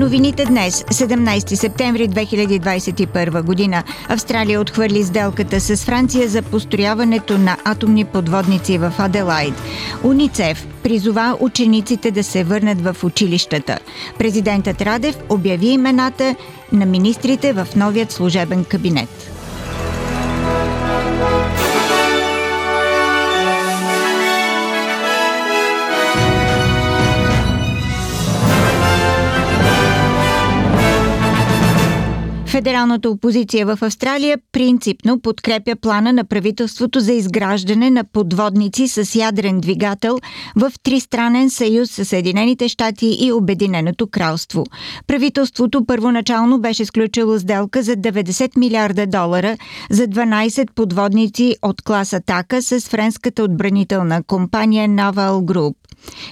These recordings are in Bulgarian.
Новините днес, 17 септември 2021 година, Австралия отхвърли сделката с Франция за построяването на атомни подводници в Аделайд. Уницев призова учениците да се върнат в училищата. Президентът Радев обяви имената на министрите в новият служебен кабинет. Федералната опозиция в Австралия принципно подкрепя плана на правителството за изграждане на подводници с ядрен двигател в тристранен съюз с Съединените щати и Обединеното кралство. Правителството първоначално беше сключило сделка за 90 милиарда долара за 12 подводници от класа Така с френската отбранителна компания Naval Group.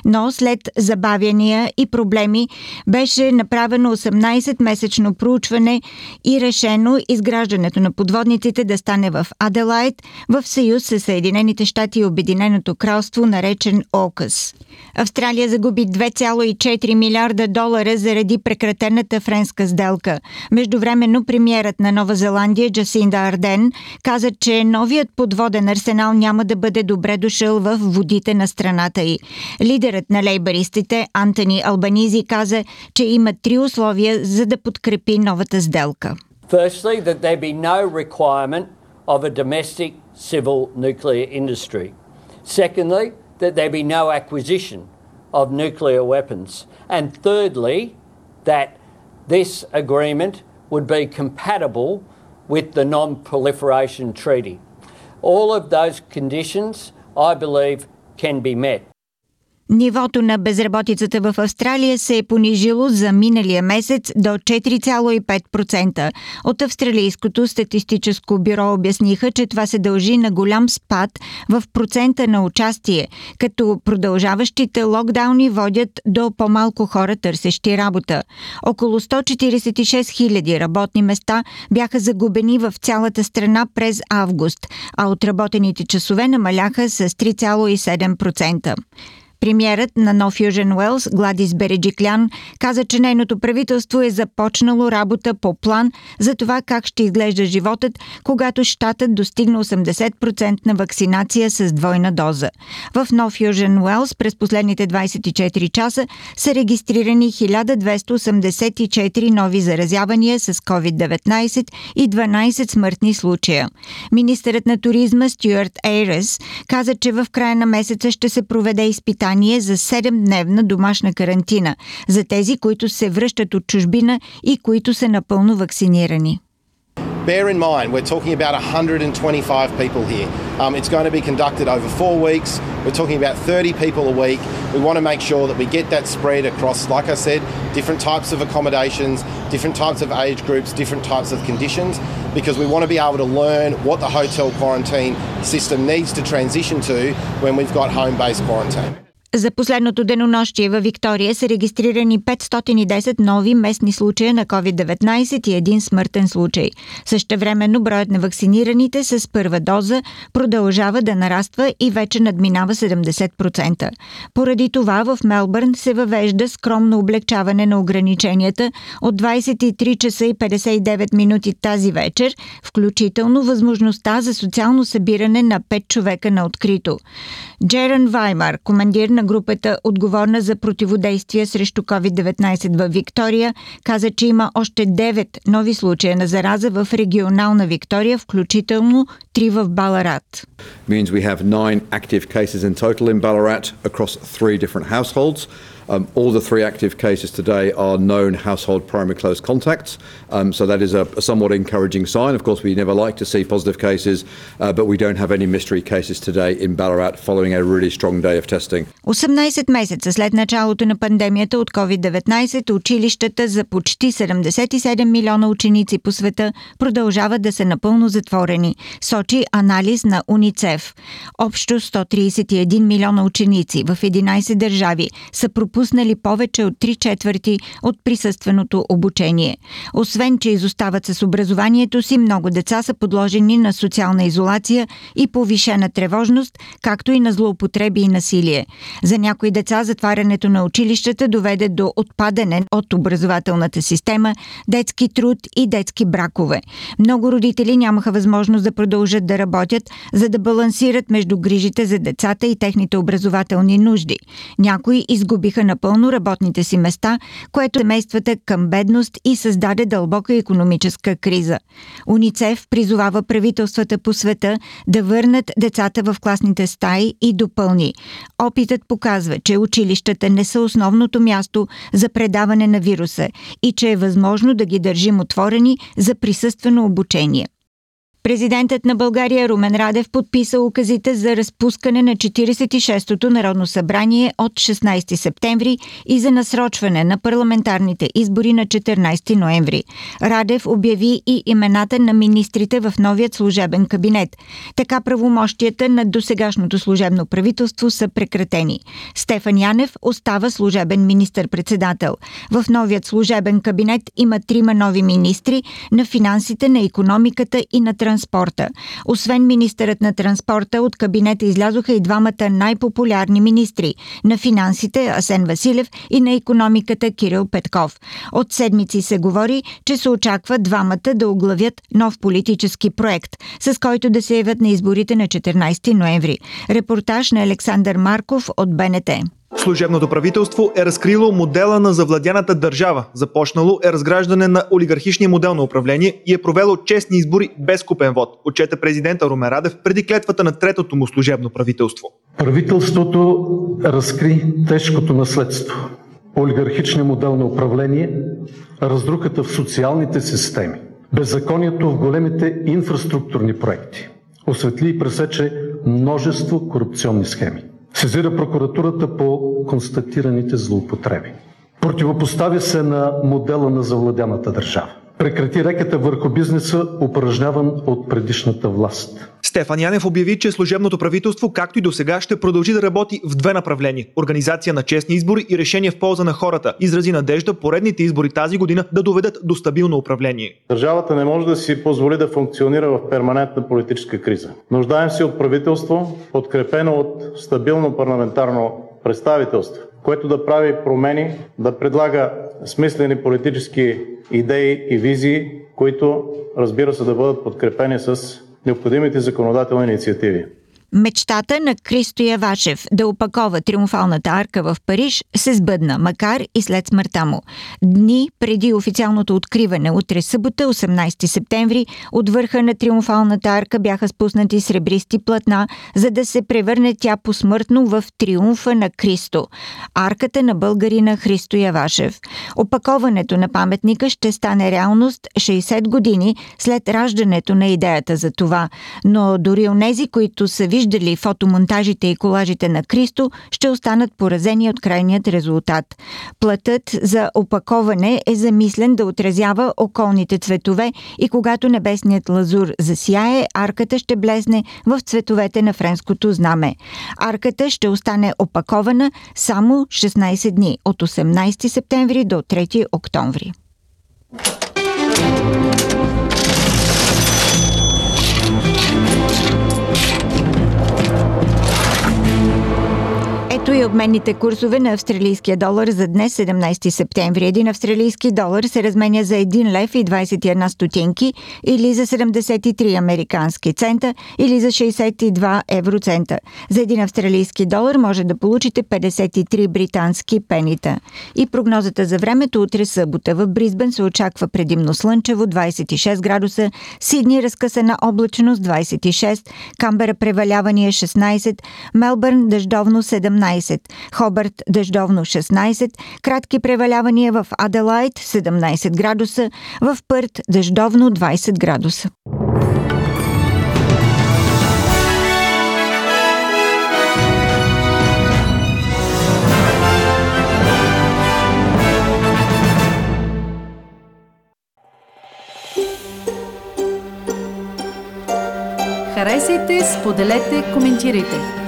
Но след забавяния и проблеми беше направено 18-месечно проучване и решено изграждането на подводниците да стане в Аделайт, в съюз с Съединените щати и Обединеното кралство, наречен ОКАС. Австралия загуби 2,4 милиарда долара заради прекратената френска сделка. Междувременно премиерът на Нова Зеландия Джасинда Арден каза, че новият подводен арсенал няма да бъде добре дошъл в водите на страната й. Лидерът на лейбаристите Антони Албанизи каза, че има три условия за да подкрепи новата сделка. Firstly, that there be no requirement of a domestic civil nuclear industry. Secondly, that there be no acquisition of nuclear weapons. And thirdly, that this agreement would be compatible with the Non Proliferation Treaty. All of those conditions, I believe, can be met. Нивото на безработицата в Австралия се е понижило за миналия месец до 4,5%. От Австралийското статистическо бюро обясниха, че това се дължи на голям спад в процента на участие, като продължаващите локдауни водят до по-малко хора търсещи работа. Около 146 000 работни места бяха загубени в цялата страна през август, а отработените часове намаляха с 3,7%. Премьерът на No Fusion Wells Гладис Береджиклян каза, че нейното правителство е започнало работа по план за това как ще изглежда животът, когато щатът достигне 80% на вакцинация с двойна доза. В No Fusion Wells през последните 24 часа са регистрирани 1284 нови заразявания с COVID-19 и 12 смъртни случая. Министърът на туризма Стюарт Ейрес каза, че в края на месеца ще се проведе изпитание изпитание за 7-дневна домашна карантина за тези, които се връщат от чужбина и които са напълно вакцинирани. Bear in mind, we're talking about 125 people here. Um, it's going to be conducted over four weeks. We're talking about 30 people a week. We want to make sure that we get that spread across, like I said, different types of accommodations, different types of age groups, different types of conditions, because we want to be able to learn what the hotel quarantine system needs to transition to when we've got home based quarantine. За последното денонощие във Виктория са регистрирани 510 нови местни случая на COVID-19 и един смъртен случай. Същевременно броят на вакцинираните с първа доза продължава да нараства и вече надминава 70%. Поради това в Мелбърн се въвежда скромно облегчаване на ограниченията от 23 часа и 59 минути тази вечер, включително възможността за социално събиране на 5 човека на открито. Джеран Ваймар, командир на групата, отговорна за противодействие срещу COVID-19 в Виктория, каза, че има още 9 нови случая на зараза в регионална Виктория, включително 3 в Баларат. means we have nine active cases in total in Ballarat across three different households. Um, all the three active cases today are known household primary close contacts, um, that is a, somewhat encouraging sign. Of course, we never like to see positive cases, uh, but we don't have any mystery cases today in Ballarat following a really strong day of testing. 18 месеца след началото на пандемията от COVID-19, училищата за почти 77 милиона ученици по света продължават да са напълно затворени, сочи анализ на УНИЦЕФ. Общо 131 милиона ученици в 11 държави са пропуснали повече от 3 четвърти от присъственото обучение. Освен, че изостават с образованието си, много деца са подложени на социална изолация и повишена тревожност, както и на злоупотреби и насилие. За някои деца затварянето на училищата доведе до отпадане от образователната система, детски труд и детски бракове. Много родители нямаха възможност да продължат да работят, за да балансират между грижите за децата и техните образователни нужди. Някои изгубиха напълно работните си места, което семействата към бедност и създаде дълбока економическа криза. Уницев призовава правителствата по света да върнат децата в класните стаи и допълни. Опитът показва, че училищата не са основното място за предаване на вируса и че е възможно да ги държим отворени за присъствено обучение. Президентът на България Румен Радев подписа указите за разпускане на 46-то Народно събрание от 16 септември и за насрочване на парламентарните избори на 14 ноември. Радев обяви и имената на министрите в новият служебен кабинет. Така правомощията на досегашното служебно правителство са прекратени. Стефан Янев остава служебен министр-председател. В новият служебен кабинет има трима нови министри на финансите, на економиката и на транспорта транспорта. Освен министърът на транспорта, от кабинета излязоха и двамата най-популярни министри на финансите Асен Василев и на економиката Кирил Петков. От седмици се говори, че се очаква двамата да оглавят нов политически проект, с който да се явят на изборите на 14 ноември. Репортаж на Александър Марков от БНТ. Служебното правителство е разкрило модела на завладяната държава. Започнало е разграждане на олигархичния модел на управление и е провело честни избори без купен вод, отчете президента Румен Радев преди клетвата на третото му служебно правителство. Правителството разкри тежкото наследство. Олигархичния модел на управление, разрухата в социалните системи, беззаконието в големите инфраструктурни проекти, осветли и пресече множество корупционни схеми. Сезира прокуратурата по констатираните злоупотреби. Противопоставя се на модела на завладяната държава. Прекрати реката върху бизнеса, упражняван от предишната власт. Стефан Янев обяви, че служебното правителство, както и до сега, ще продължи да работи в две направления – организация на честни избори и решение в полза на хората. Изрази надежда поредните избори тази година да доведат до стабилно управление. Държавата не може да си позволи да функционира в перманентна политическа криза. Нуждаем се от правителство, подкрепено от стабилно парламентарно представителство, което да прави промени, да предлага смислени политически идеи и визии, които разбира се да бъдат подкрепени с необходимите законодателни инициативи. Мечтата на Кристо Явашев да опакова Триумфалната арка в Париж се сбъдна, макар и след смъртта му. Дни преди официалното откриване, утре събота, 18 септември, от върха на Триумфалната арка бяха спуснати сребристи платна, за да се превърне тя посмъртно в Триумфа на Кристо. Арката на българина Христо Явашев. Опаковането на паметника ще стане реалност 60 години след раждането на идеята за това, но дори онези, които са виждали фотомонтажите и колажите на Кристо, ще останат поразени от крайният резултат. Плътът за опаковане е замислен да отразява околните цветове и когато небесният лазур засяе, арката ще блесне в цветовете на френското знаме. Арката ще остане опакована само 16 дни от 18 септември до 3 октомври. Ето и обменните курсове на австралийския долар за днес, 17 септември. Един австралийски долар се разменя за 1 лев и 21 стотинки или за 73 американски цента или за 62 евроцента. За един австралийски долар може да получите 53 британски пенита. И прогнозата за времето утре събота в Бризбен се очаква предимно слънчево 26 градуса, Сидни разкъсана облачност 26, Камбера превалявания 16, Мелбърн дъждовно 17, 20, Хобърт дъждовно 16, кратки превалявания в Аделайт 17 градуса, в Пърт дъждовно 20 градуса. Харесайте, споделете, коментирайте.